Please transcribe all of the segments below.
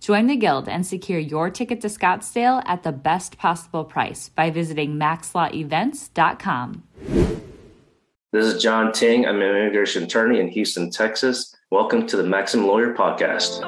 Join the Guild and secure your ticket to Scottsdale at the best possible price by visiting maxlawevents.com. This is John Ting. I'm an immigration attorney in Houston, Texas. Welcome to the Maximum Lawyer Podcast.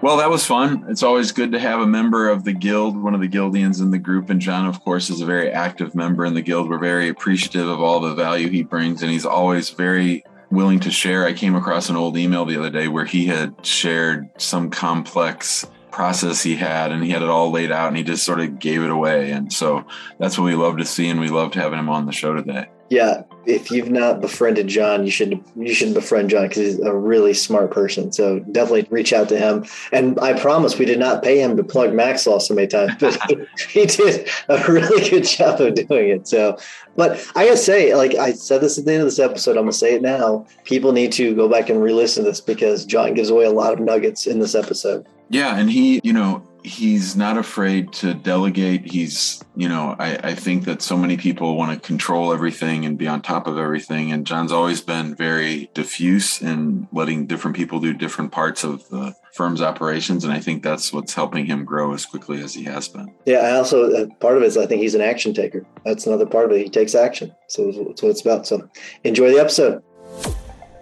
Well, that was fun. It's always good to have a member of the guild, one of the guildians in the group. And John, of course, is a very active member in the guild. We're very appreciative of all the value he brings, and he's always very willing to share. I came across an old email the other day where he had shared some complex process he had and he had it all laid out and he just sort of gave it away. And so that's what we love to see. And we loved having him on the show today. Yeah, if you've not befriended John, you should you should befriend John because he's a really smart person. So definitely reach out to him. And I promise we did not pay him to plug Maxlaw so many times, but he, he did a really good job of doing it. So, but I gotta say, like I said this at the end of this episode, I'm gonna say it now. People need to go back and re-listen to this because John gives away a lot of nuggets in this episode. Yeah, and he, you know, he's not afraid to delegate. He's, you know, I, I think that so many people want to control everything and be on top of everything. And John's always been very diffuse in letting different people do different parts of the firm's operations. And I think that's what's helping him grow as quickly as he has been. Yeah, I also, uh, part of it is I think he's an action taker. That's another part of it. He takes action. So that's what it's about. So enjoy the episode.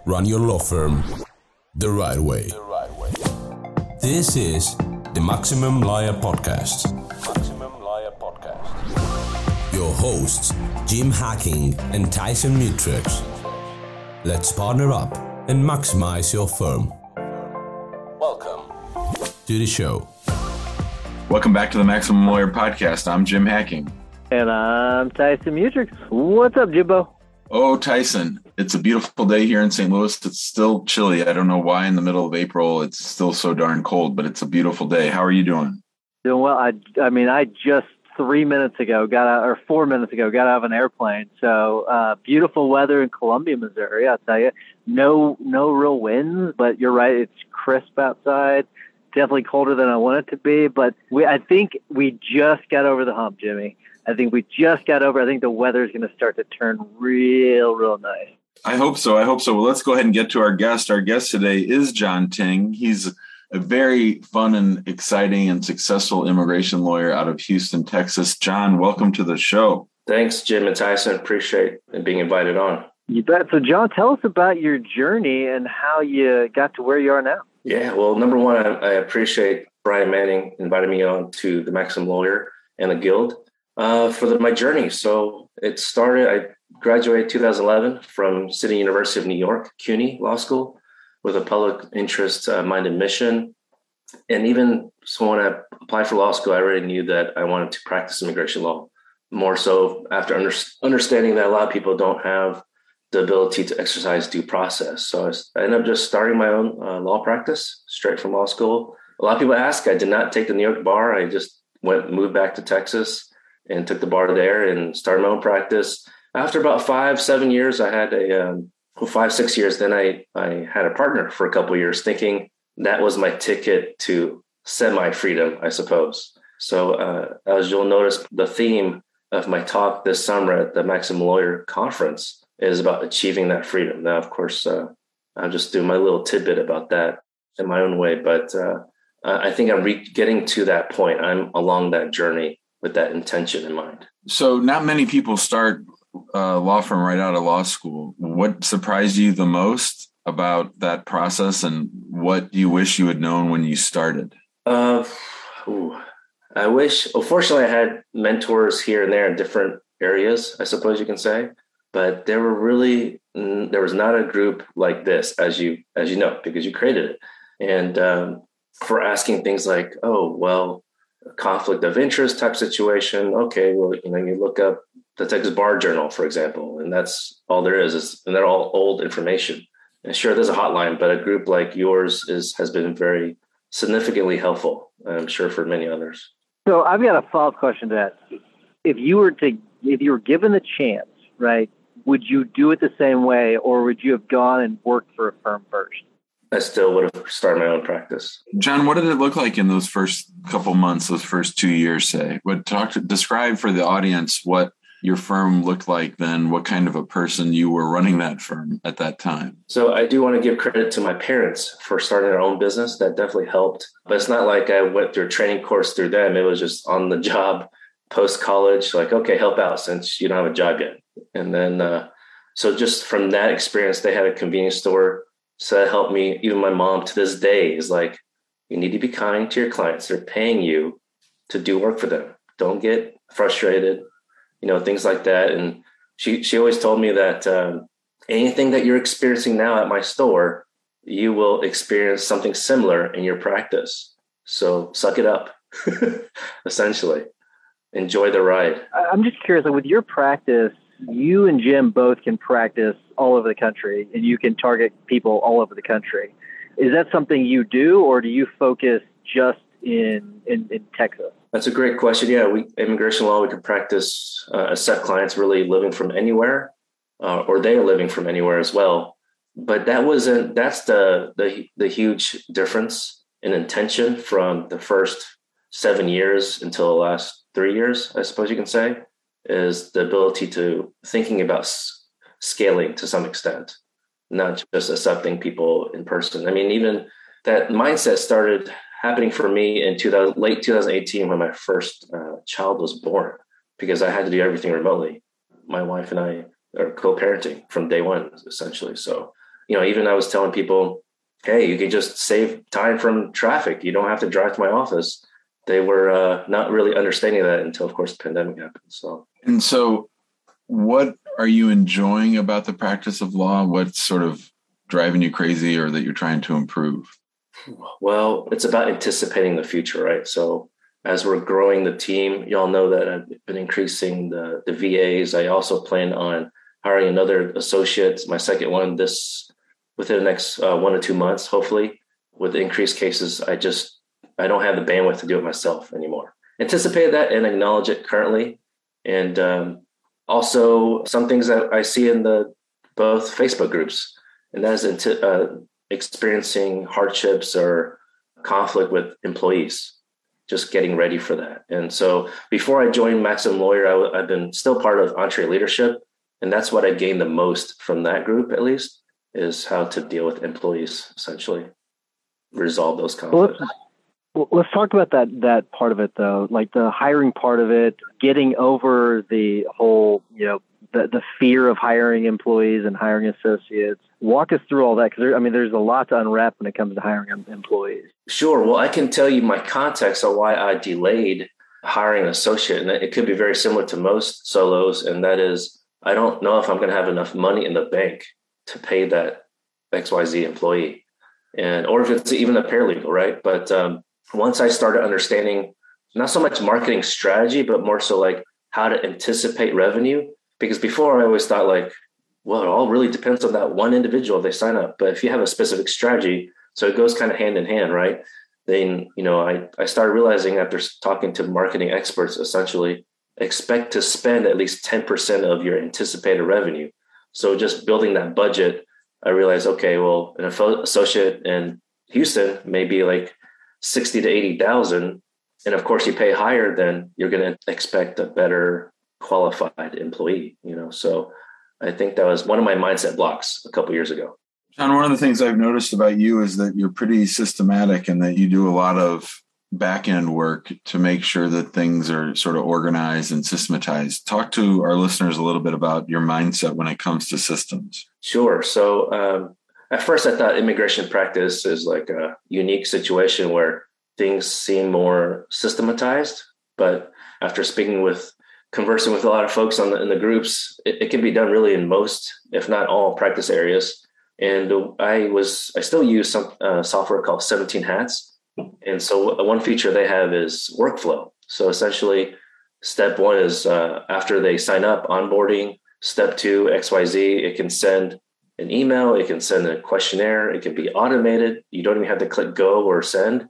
Run your law firm the right way. The right way. This is the Maximum Lawyer Podcast. Maximum Lawyer Podcast. Your hosts, Jim Hacking and Tyson Mutrux. Let's partner up and maximize your firm. Welcome to the show. Welcome back to the Maximum Lawyer Podcast. I'm Jim Hacking. And I'm Tyson Mutrux. What's up, Jimbo? Oh, Tyson, it's a beautiful day here in St. Louis. It's still chilly. I don't know why in the middle of April it's still so darn cold, but it's a beautiful day. How are you doing? Doing well. I, I mean, I just three minutes ago got out, or four minutes ago got out of an airplane. So uh, beautiful weather in Columbia, Missouri. I'll tell you, no, no real winds, but you're right. It's crisp outside. Definitely colder than I want it to be, but we, I think we just got over the hump, Jimmy. I think we just got over. I think the weather is going to start to turn real, real nice. I hope so. I hope so. Well, let's go ahead and get to our guest. Our guest today is John Ting. He's a very fun and exciting and successful immigration lawyer out of Houston, Texas. John, welcome to the show. Thanks, Jim and Tyson. Appreciate being invited on. You bet. So, John, tell us about your journey and how you got to where you are now. Yeah, well, number one, I, I appreciate Brian Manning inviting me on to the Maxim Lawyer and the Guild uh, for the, my journey. So it started, I graduated 2011 from City University of New York, CUNY Law School, with a public interest uh, minded mission. And even so, when I applied for law school, I already knew that I wanted to practice immigration law. More so after under, understanding that a lot of people don't have the ability to exercise due process. So I, I ended up just starting my own uh, law practice straight from law school. A lot of people ask, I did not take the New York bar. I just went, moved back to Texas and took the bar there and started my own practice. After about five, seven years, I had a um, well, five, six years. Then I I had a partner for a couple years, thinking that was my ticket to semi freedom, I suppose. So uh, as you'll notice, the theme of my talk this summer at the Maximum Lawyer Conference is about achieving that freedom. Now, of course, uh, I'll just do my little tidbit about that in my own way, but uh, I think I'm re- getting to that point. I'm along that journey with that intention in mind. So, not many people start a law firm right out of law school. What surprised you the most about that process, and what do you wish you had known when you started? Uh, ooh, I wish. Unfortunately, I had mentors here and there in different areas. I suppose you can say. but there were really there was not a group like this as you as you know because you created it and um, for asking things like oh well conflict of interest type situation. Okay well you know you look up the texas bar journal for example and that's all there is, is and they're all old information. And sure there's a hotline but a group like yours is has been very significantly helpful i'm sure for many others. So i've got a follow-up question to that. If you were to if you were given the chance right would you do it the same way or would you have gone and worked for a firm first? I still would have started my own practice. John, what did it look like in those first couple months, those first two years, say? What talk to, describe for the audience what your firm looked like then, what kind of a person you were running that firm at that time. So I do want to give credit to my parents for starting their own business. That definitely helped. But it's not like I went through a training course through them. It was just on the job post college, like, okay, help out since you don't have a job yet. And then, uh, so just from that experience, they had a convenience store. So that helped me. Even my mom to this day is like, you need to be kind to your clients. They're paying you to do work for them. Don't get frustrated, you know, things like that. And she, she always told me that um, anything that you're experiencing now at my store, you will experience something similar in your practice. So suck it up, essentially. Enjoy the ride. I'm just curious, with your practice, you and Jim both can practice all over the country and you can target people all over the country. Is that something you do or do you focus just in, in, in Texas? That's a great question. Yeah, we immigration law, we can practice uh, set clients really living from anywhere uh, or they are living from anywhere as well. But that wasn't, that's the, the, the huge difference in intention from the first seven years until the last three years, I suppose you can say is the ability to thinking about scaling to some extent, not just accepting people in person. I mean, even that mindset started happening for me in 2000, late 2018 when my first uh, child was born, because I had to do everything remotely. My wife and I are co-parenting from day one, essentially. So, you know, even I was telling people, hey, you can just save time from traffic. You don't have to drive to my office they were uh, not really understanding that until, of course, the pandemic happened. So, and so, what are you enjoying about the practice of law? What's sort of driving you crazy, or that you're trying to improve? Well, it's about anticipating the future, right? So, as we're growing the team, y'all know that I've been increasing the the VAs. I also plan on hiring another associate, my second one, this within the next uh, one or two months, hopefully. With increased cases, I just I don't have the bandwidth to do it myself anymore. Anticipate that and acknowledge it currently. And um, also some things that I see in the both Facebook groups, and that is into, uh, experiencing hardships or conflict with employees, just getting ready for that. And so before I joined Maximum Lawyer, i w- I've been still part of EntreLeadership. And that's what I gained the most from that group, at least, is how to deal with employees, essentially, resolve those conflicts. Well, well, let's talk about that that part of it though, like the hiring part of it, getting over the whole, you know, the the fear of hiring employees and hiring associates. Walk us through all that because I mean, there's a lot to unwrap when it comes to hiring employees. Sure. Well, I can tell you my context of why I delayed hiring an associate, and it could be very similar to most solos, and that is I don't know if I'm going to have enough money in the bank to pay that XYZ employee, and or if it's even a paralegal, right? But um, once I started understanding not so much marketing strategy, but more so like how to anticipate revenue. Because before I always thought like, well, it all really depends on that one individual if they sign up. But if you have a specific strategy, so it goes kind of hand in hand, right? Then, you know, I, I started realizing after talking to marketing experts, essentially, expect to spend at least 10% of your anticipated revenue. So just building that budget, I realized, okay, well, an associate in Houston may be like 60 to 80,000 and of course you pay higher then you're going to expect a better qualified employee you know? So i think that was one of my mindset blocks a couple years ago. John one of the things i've noticed about you is that you're pretty systematic and that you do a lot of back end work to make sure that things are sort of organized and systematized. Talk to our listeners a little bit about your mindset when it comes to systems. Sure. So um, at first I thought immigration practice is like a unique situation where things seem more systematized. But after speaking with conversing with a lot of folks on the, in the groups, it, it can be done really in most, if not all, practice areas. And I was, I still use some uh, software called 17 Hats. And so one feature they have is workflow. So essentially, step one is uh, after they sign up, onboarding. Step two, XYZ, it can send an email, it can send a questionnaire, it can be automated. You don't even have to click go or send,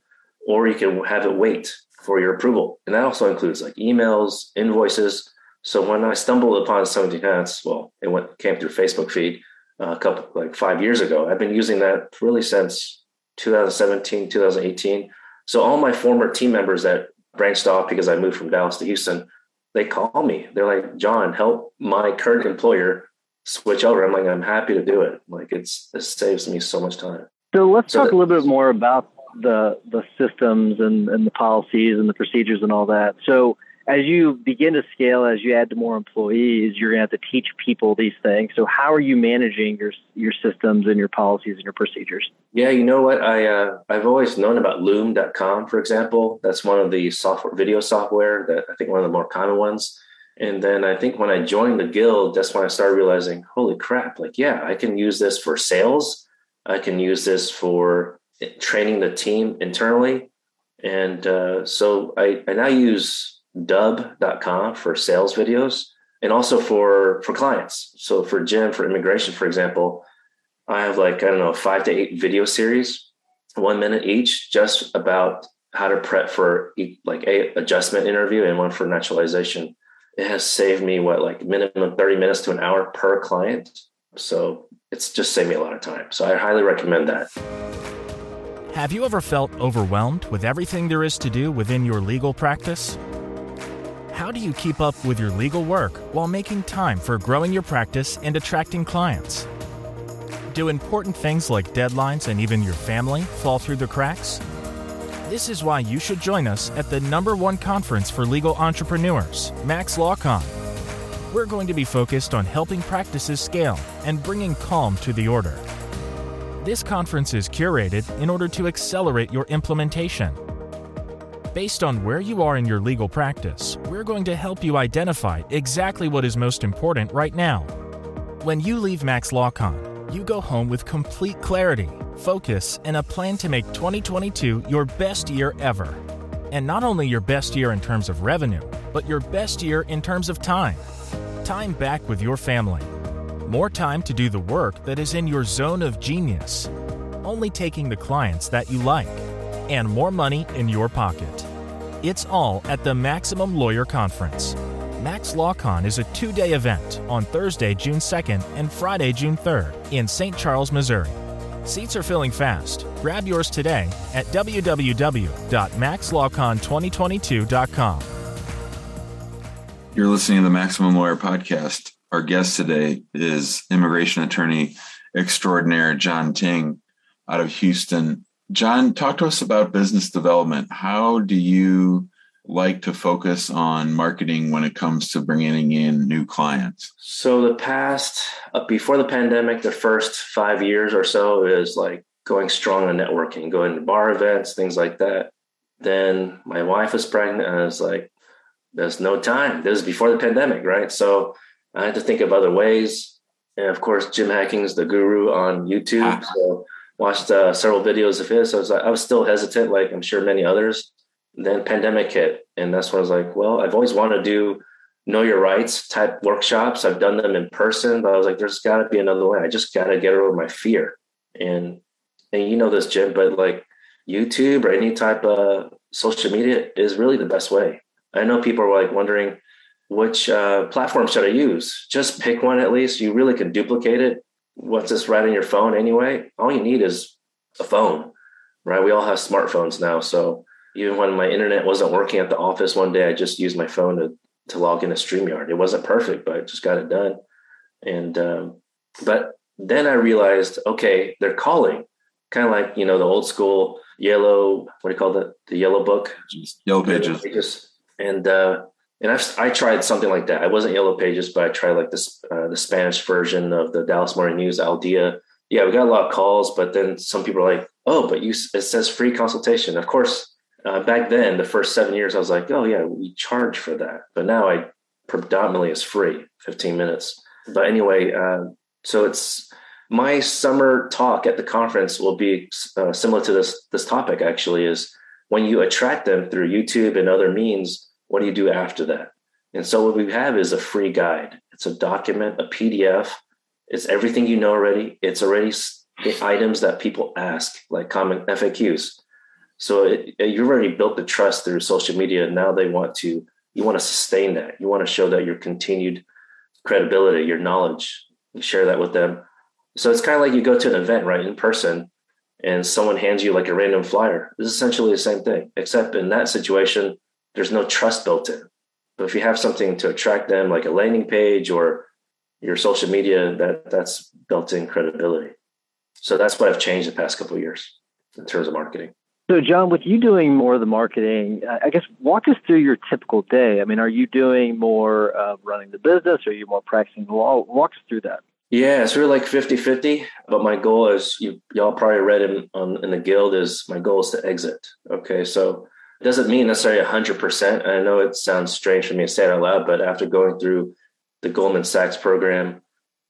or you can have it wait for your approval. And that also includes like emails, invoices. So when I stumbled upon 17 Hats, well, it went came through Facebook feed uh, a couple like five years ago. I've been using that really since 2017, 2018. So all my former team members that branched off because I moved from Dallas to Houston, they call me. They're like, John, help my current employer switch over. I'm like, I'm happy to do it. Like it's it saves me so much time. So let's so talk that, a little bit more about the the systems and, and the policies and the procedures and all that. So as you begin to scale, as you add to more employees, you're going to have to teach people these things. So how are you managing your your systems and your policies and your procedures? Yeah, you know what? I uh, I've always known about Loom.com, for example. That's one of the software video software that I think one of the more common ones. And then I think when I joined the guild, that's when I started realizing, holy crap! Like, yeah, I can use this for sales. I can use this for training the team internally. And uh, so I, I now use dubb.com for sales videos and also for for clients. So for Jim, for immigration, for example, I have like, I don't know, five to eight video series, one minute each, just about how to prep for like a adjustment interview and one for naturalization. It has saved me what like minimum 30 minutes to an hour per client. So it's just saved me a lot of time. So I highly recommend that. Have you ever felt overwhelmed with everything there is to do within your legal practice? How do you keep up with your legal work while making time for growing your practice and attracting clients? Do important things like deadlines and even your family fall through the cracks? This is why you should join us at the number one conference for legal entrepreneurs, Max LawCon. We're going to be focused on helping practices scale and bringing calm to the order. This conference is curated in order to accelerate your implementation. Based on where you are in your legal practice, we're going to help you identify exactly what is most important right now. When you leave Max LawCon, you go home with complete clarity, focus, and a plan to make 2022 your best year ever. And not only your best year in terms of revenue, but your best year in terms of time. Time back with your family more time to do the work that is in your zone of genius, only taking the clients that you like, and more money in your pocket. It's all at the Maximum Lawyer Conference. Max LawCon is a two day event on Thursday, June 2nd and Friday, June 3rd in St. Charles, Missouri. Seats are filling fast. Grab yours today at www.maxlawcon2022.com. You're listening to the Maximum Lawyer Podcast. Our guest today is immigration attorney extraordinaire John Ting out of Houston. John, talk to us about business development. How do you like to focus on marketing when it comes to bringing in new clients? So, the past, uh, before the pandemic, the first five years or so is like going strong on networking, going to bar events, things like that. Then my wife was pregnant, and I was like, there's no time. This is before the pandemic, right? So, I had to think of other ways. And of course, Jim Hacking's the guru on YouTube. Ah. So watched uh, several videos of his. So I was, like, I was still hesitant, like I'm sure many others. Then pandemic hit, and that's when I was like, well, I've always wanted to do know your rights type workshops. I've done them in person, but I was like, there's got to be another way. I just got to get over my fear. And and you know this, Jim, but like YouTube or any type of social media is really the best way. I know people are like wondering, which uh, platform should I use? Just pick one at least. You really can duplicate it. What's this right on your phone anyway? All you need is a phone, right? We all have smartphones now. So even when my internet wasn't working at the office one day, I just used my phone to, to log into StreamYard. It wasn't perfect, but I just got it done. And, um, but then I realized, okay, they're calling kind of like, you know, the old school yellow, what do you call that? The yellow book? Yellow pages. Pages. And, uh, and I've, I tried something like that. I wasn't Yellow Pages, but I tried like this uh, the Spanish version of the Dallas Morning News, Al Dia. Yeah, we got a lot of calls, but then some people are like, "Oh, but you it says free consultation." Of course, uh, back then, the first seven years, I was like, "Oh yeah, we charge for that." But now I predominantly is free, 15 minutes. But anyway, uh, so it's my summer talk at the conference will be uh, similar to this this topic. Actually, is when you attract them through YouTube and other means, what do you do after that? And so what we have is a free guide. It's a document, a PDF. It's everything you know already. It's already the items that people ask, like common FAQs. So it, you've already built the trust through social media. Now they want to, you want to sustain that. You want to show that your continued credibility, your knowledge. You share that with them. So it's kind of like you go to an event, right, in person, and someone hands you like a random flyer. It's essentially the same thing, except in that situation, there's no trust built in. But if you have something to attract them, like a landing page or your social media, that that's built-in credibility. So that's what I've changed the past couple years in terms of marketing. So, John, with you doing more of the marketing, uh, I guess walk us through your typical day. I mean, are you doing more of running the business? Or are you more practicing the law? Walk us through that. Yeah, it's really like 50 50. But my goal is, you, y'all probably read in, on, in the guild, is my goal is to exit. Okay. So it doesn't mean necessarily 100%. I know it sounds strange for me to say it out loud, but after going through the Goldman Sachs program,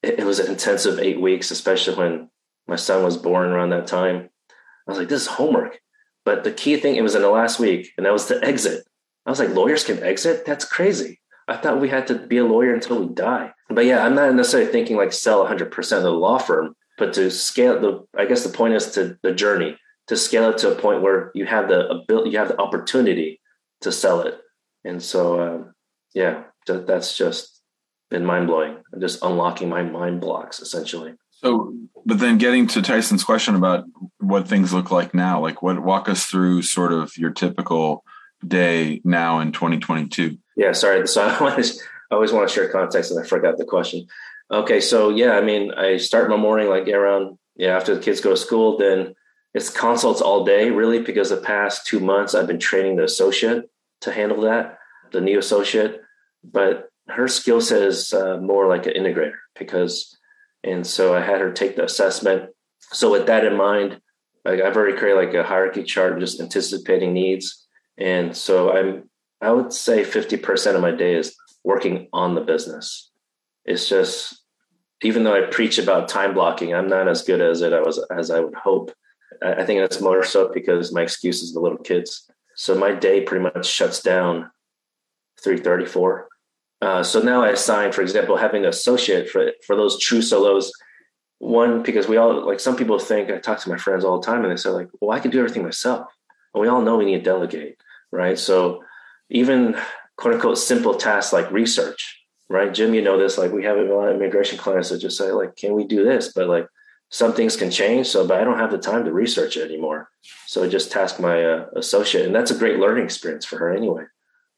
it, it was an intensive eight weeks, especially when my son was born around that time. I was like, this is homework. But the key thing, it was in the last week, and that was to exit. I was like, lawyers can exit? That's crazy. I thought we had to be a lawyer until we die. But yeah, I'm not necessarily thinking like sell 100% of the law firm, but to scale the, I guess the point is to the journey to scale it to a point where you have the ability, you have the opportunity to sell it. And so, um, yeah, that's just been mind blowing. I'm just unlocking my mind blocks essentially. So, but then getting to Tyson's question about what things look like now, like what walk us through sort of your typical day now in 2022. Yeah, sorry. So I always, I always want to share context and I forgot the question. Okay, so yeah, I mean, I start my morning like around yeah after the kids go to school, then it's consults all day, really, because the past two months I've been training the associate to handle that, the new associate. But her skill set is uh, more like an integrator because, and so I had her take the assessment. So with that in mind, like I've already created like a hierarchy chart just anticipating needs. And so I'm, I would say 50% of my day is working on the business. It's just, even though I preach about time blocking, I'm not as good as it I was as I would hope I think that's more so because my excuse is the little kids. So my day pretty much shuts down 334. Uh, so now I assign, for example, having an associate for for those true solos. One, because we all like some people think I talk to my friends all the time and they say, like, well, I can do everything myself. And we all know we need to delegate, right? So even quote unquote simple tasks like research, right? Jim, you know this, like we have a lot of immigration clients that just say, like, can we do this? But like some things can change. So, but I don't have the time to research it anymore. So I just task my uh, associate, and that's a great learning experience for her anyway,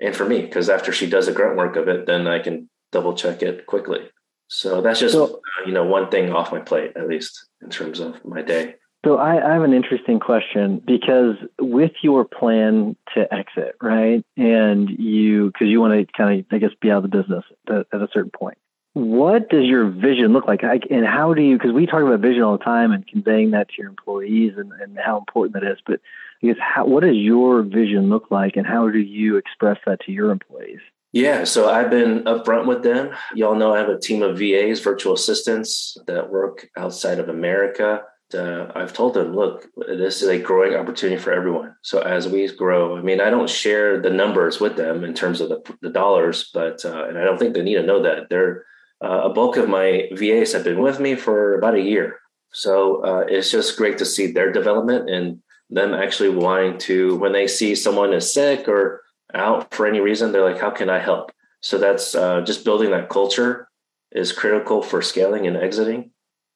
and for me because after she does the grunt work of it, then I can double check it quickly. So that's just so, uh, you know one thing off my plate, at least in terms of my day. So I, I have an interesting question because with your plan to exit, right, and you because you want to kind of I guess be out of the business at, at a certain point what does your vision look like? And how do you because we talk about vision all the time and conveying that to your employees and, and how important that is but i guess how, what does your vision look like and how do you express that to your employees? Yeah so i've been upfront with them. Y'all know i have a team of vas virtual assistants that work outside of america. Uh, I've told them, look, this is a growing opportunity for everyone. So as we grow, I mean, I don't share the numbers with them in terms of the, the dollars, but uh, and I don't think they need to know that. They're uh, a bulk of my VAs have been with me for about a year. So uh, it's just great to see their development and them actually wanting to, when they see someone is sick or out for any reason, they're like, how can I help? So that's uh, just building that culture is critical for scaling and exiting.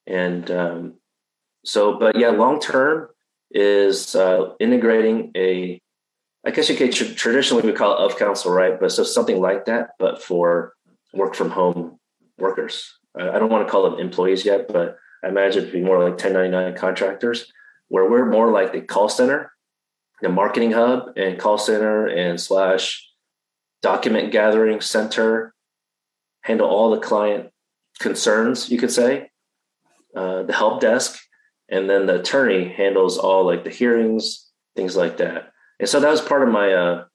And um, so, but yeah, long term is uh, integrating a, I guess you could tr- traditionally we call it of counsel, right? But so something like that, but for work from home workers. I don't want to call them employees yet, but I imagine it'd be more like 1099 contractors, where we're more like the call center, the marketing hub, and call center and slash document gathering center, handle all the client concerns, you could say, uh, the help desk, and then the attorney handles all like the hearings, things like that. And so that was part of my uh,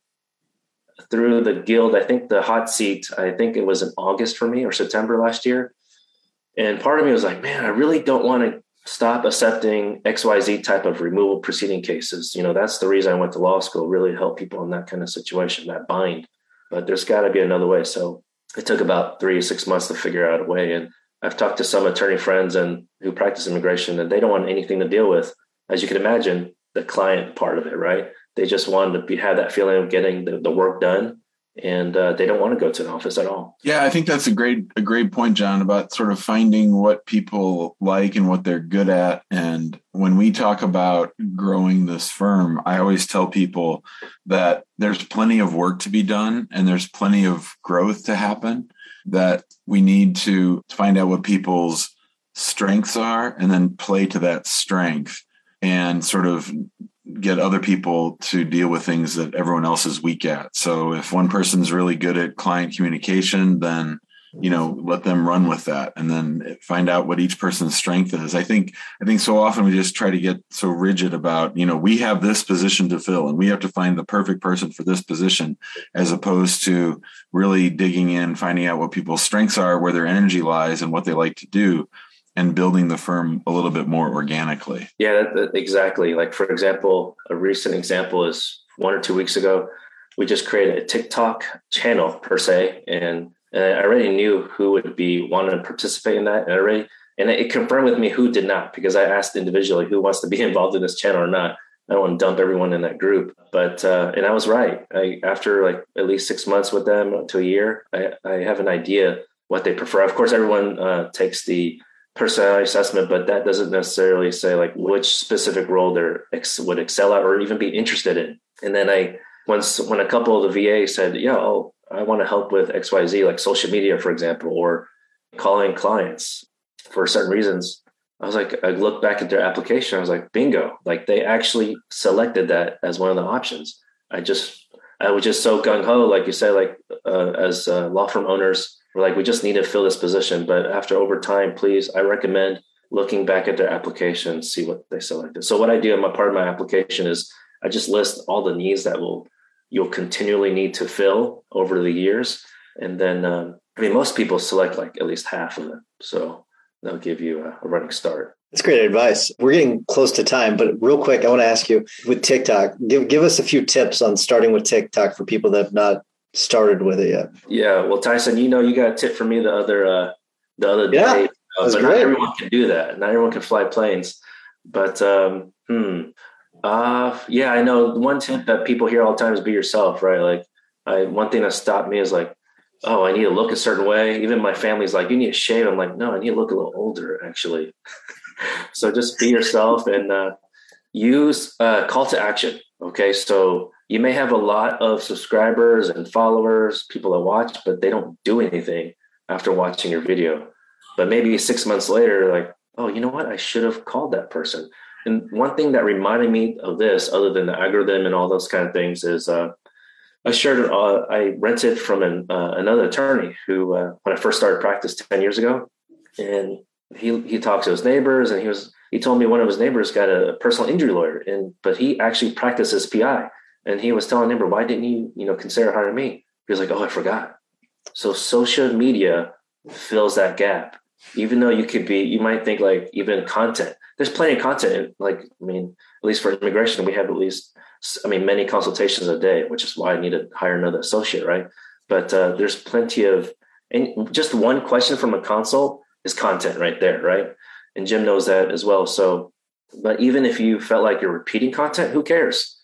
through the guild. I think the hot seat, I think it was in August for me or September last year. And part of me was like, man, I really don't want to stop accepting XYZ type of removal proceeding cases. You know, that's the reason I went to law school, really help people in that kind of situation, that bind. But there's got to be another way. So it took about three to six months to figure out a way. And I've talked to some attorney friends and who practice immigration, and they don't want anything to deal with, as you can imagine, the client part of it, right? They just want to be, have that feeling of getting the, the work done and uh, they don't want to go to an office at all. Yeah, I think that's a great a great point, John, about sort of finding what people like and what they're good at. And when we talk about growing this firm, I always tell people that there's plenty of work to be done and there's plenty of growth to happen. That we need to find out what people's strengths are and then play to that strength and sort of get other people to deal with things that everyone else is weak at. So if one person's really good at client communication, then you know let them run with that and then find out what each person's strength is i think i think so often we just try to get so rigid about you know we have this position to fill and we have to find the perfect person for this position as opposed to really digging in finding out what people's strengths are where their energy lies and what they like to do and building the firm a little bit more organically. Yeah, that, that, exactly. Like for example, a recent example is one or two weeks ago, we just created a TikTok channel per se, and, and I already knew who would be wanting to participate in that, and already and it confirmed with me who did not because I asked individually who wants to be involved in this channel or not. I don't want to dump everyone in that group, but uh, and I was right. I, after like at least six months with them to a year, I, I have an idea what they prefer. Of course, everyone uh, takes the personality assessment, but that doesn't necessarily say like which specific role they ex- would excel at or even be interested in. And then I once when a couple of the VA said, "Yeah, oh, I want to help with X Y Z, like social media, for example, or calling clients for certain reasons." I was like, I looked back at their application. I was like, bingo! Like they actually selected that as one of the options. I just I was just so gung ho, like you said, like uh, as uh, law firm owners we're like, we just need to fill this position. But after over time, please, I recommend looking back at their application, see what they selected. So what I do in my part of my application is I just list all the needs that will you'll continually need to fill over the years. And then um, I mean most people select like at least half of them. So that'll give you a, a running start. That's great advice. We're getting close to time, but real quick, I want to ask you with TikTok, give give us a few tips on starting with TikTok for people that have not started with it yet. Yeah, well, Tyson, you know, you got a tip for me the other uh, the other yeah, day, uh, but great. not everyone can do that. Not everyone can fly planes. But um, hmm, uh, yeah, I know one tip that people hear all the time is be yourself, right? Like, I one thing that stopped me is like, oh, I need to look a certain way. Even my family's like, you need to shave. I'm like, no, I need to look a little older, actually. so just be yourself and uh, use uh, call to action. Okay, so you may have a lot of subscribers and followers, people that watch, but they don't do anything after watching your video. But maybe six months later, like, oh, you know what? I should have called that person. And one thing that reminded me of this, other than the algorithm and all those kind of things, is uh, I shared, uh, I rented from an, uh, another attorney who, uh, when I first started practice 10 years ago, and he, he talked to his neighbors and he was, he told me one of his neighbors got a personal injury lawyer and, but he actually practices PI and he was telling Amber, why didn't you, you know, consider hiring me? He was like, oh, I forgot. So social media fills that gap. Even though you could be, you might think like even content. There's plenty of content. Like, I mean, at least for immigration, we have at least, I mean, many consultations a day, which is why I need to hire another associate, right? But uh, there's plenty of, and just one question from a consult is content right there, right? And Jim knows that as well. So, but even if you felt like you're repeating content, who cares?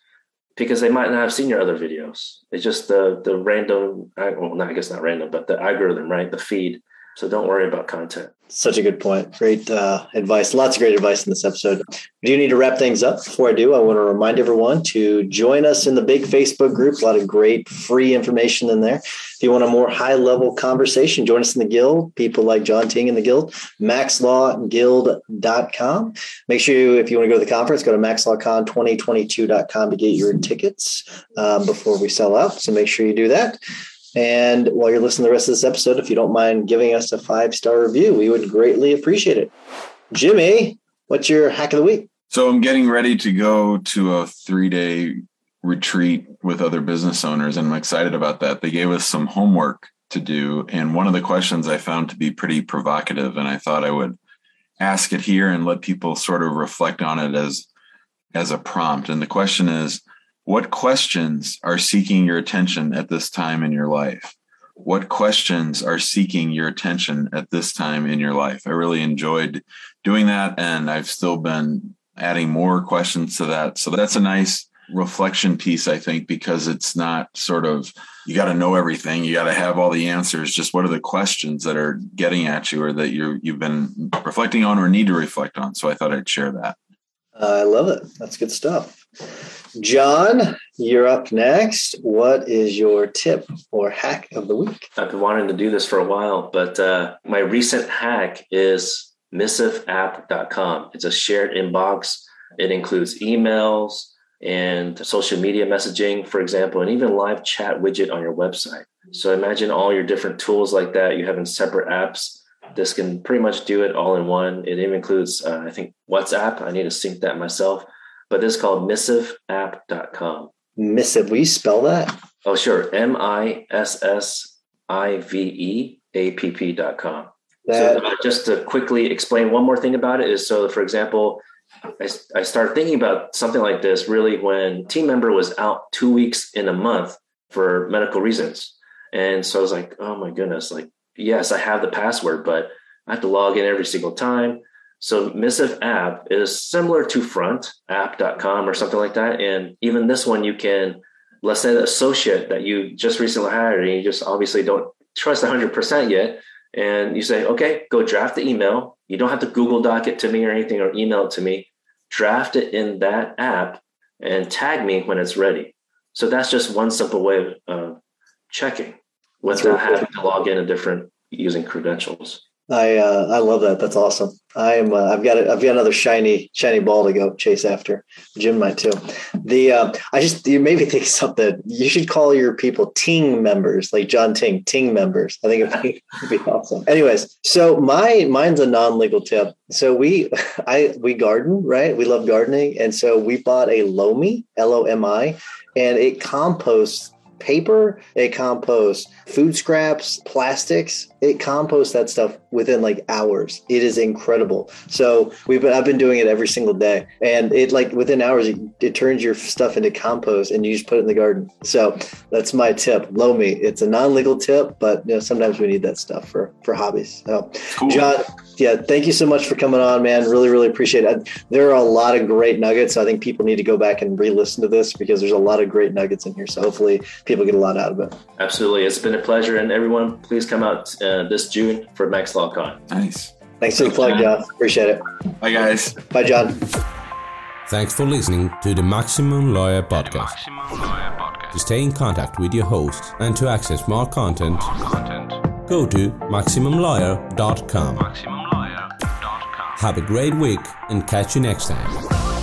Because they might not have seen your other videos. It's just the the random, well, not, I guess not random, but the algorithm, right? The feed. So don't worry about content. Such a good point. Great uh, advice. Lots of great advice in this episode. We do need to wrap things up. Before I do, I want to remind everyone to join us in the big Facebook group. A lot of great free information in there. If you want a more high level conversation, join us in the guild. People like John Ting in the guild, maxlawguild.com. Make sure you, if you want to go to the conference, go to maxlawcon2022.com to get your tickets um, before we sell out. So make sure you do that. And while you're listening to the rest of this episode, if you don't mind giving us a five star review, we would greatly appreciate it. Jimmy, what's your hack of the week? So I'm getting ready to go to a three day retreat with other business owners, and I'm excited about that. They gave us some homework to do, and one of the questions I found to be pretty provocative, and I thought I would ask it here and let people sort of reflect on it as as a prompt. And the question is, what questions are seeking your attention at this time in your life? What questions are seeking your attention at this time in your life? I really enjoyed doing that, and I've still been adding more questions to that. So that's a nice reflection piece, I think, because it's not sort of you got to know everything, you got to have all the answers. Just what are the questions that are getting at you, or that you you've been reflecting on, or need to reflect on? So I thought I'd share that. I love it. That's good stuff. John, you're up next. What is your tip or hack of the week? I've been wanting to do this for a while, but uh, my recent hack is missiveapp.com. It's a shared inbox. It includes emails and social media messaging, for example, and even live chat widget on your website. So imagine all your different tools like that you have in separate apps. This can pretty much do it all in one. It even includes, uh, I think, WhatsApp. I need to sync that myself, but it's called missiveapp.com. Missive, will you spell that? Oh, sure. M I S S I V E A P P.com. That, so uh, just to quickly explain one more thing about it is so, for example, I, I started thinking about something like this really when team member was out two weeks in a month for medical reasons. And so I was like, oh my goodness, like, yes, I have the password, but I have to log in every single time. So Missive app is similar to frontapp.com or something like that. And even this one, you can, let's say the associate that you just recently hired and you just obviously don't trust 100% yet. And you say, okay, go draft the email. You don't have to Google Doc it to me or anything or email it to me. Draft it in that app and tag me when it's ready. So that's just one simple way of uh, checking without having to log in a different using credentials. I uh, I love that. That's awesome. I am. Uh, I've got. A, I've got another shiny shiny ball to go chase after. Jim might too. The uh, I just you made me think something. You should call your people Ting members, like John Ting Ting members. I think it'd be, it'd be awesome. Anyways, so my mine's a non legal tip. So we I we garden right. We love gardening, and so we bought a Lomi L O M I, and it composts paper, it composts food scraps, plastics, it composts that stuff within like hours. It is incredible. So we've been I've been doing it every single day, and it like within hours it, it turns your stuff into compost, and you just put it in the garden. So that's my tip. Lomi. It's a non-legal tip, but you know sometimes we need that stuff for for hobbies. So, cool. John, yeah, thank you so much for coming on, man. Really, really appreciate it. There are a lot of great nuggets. I think people need to go back and re-listen to this because there's a lot of great nuggets in here. So hopefully people get a lot out of it. Absolutely, it's been a pleasure, and everyone, please come out uh, this June for Max Law Con. Nice. Thanks for the plug, John. Appreciate it. Bye, guys. Bye, John. Thanks for listening to the Maximum Lawyer Podcast. Maximum Lawyer Podcast. To stay in contact with your host and to access more content, more content. Go to MaximumLawyer.com. MaximumLawyer.com. Have a great week and catch you next time.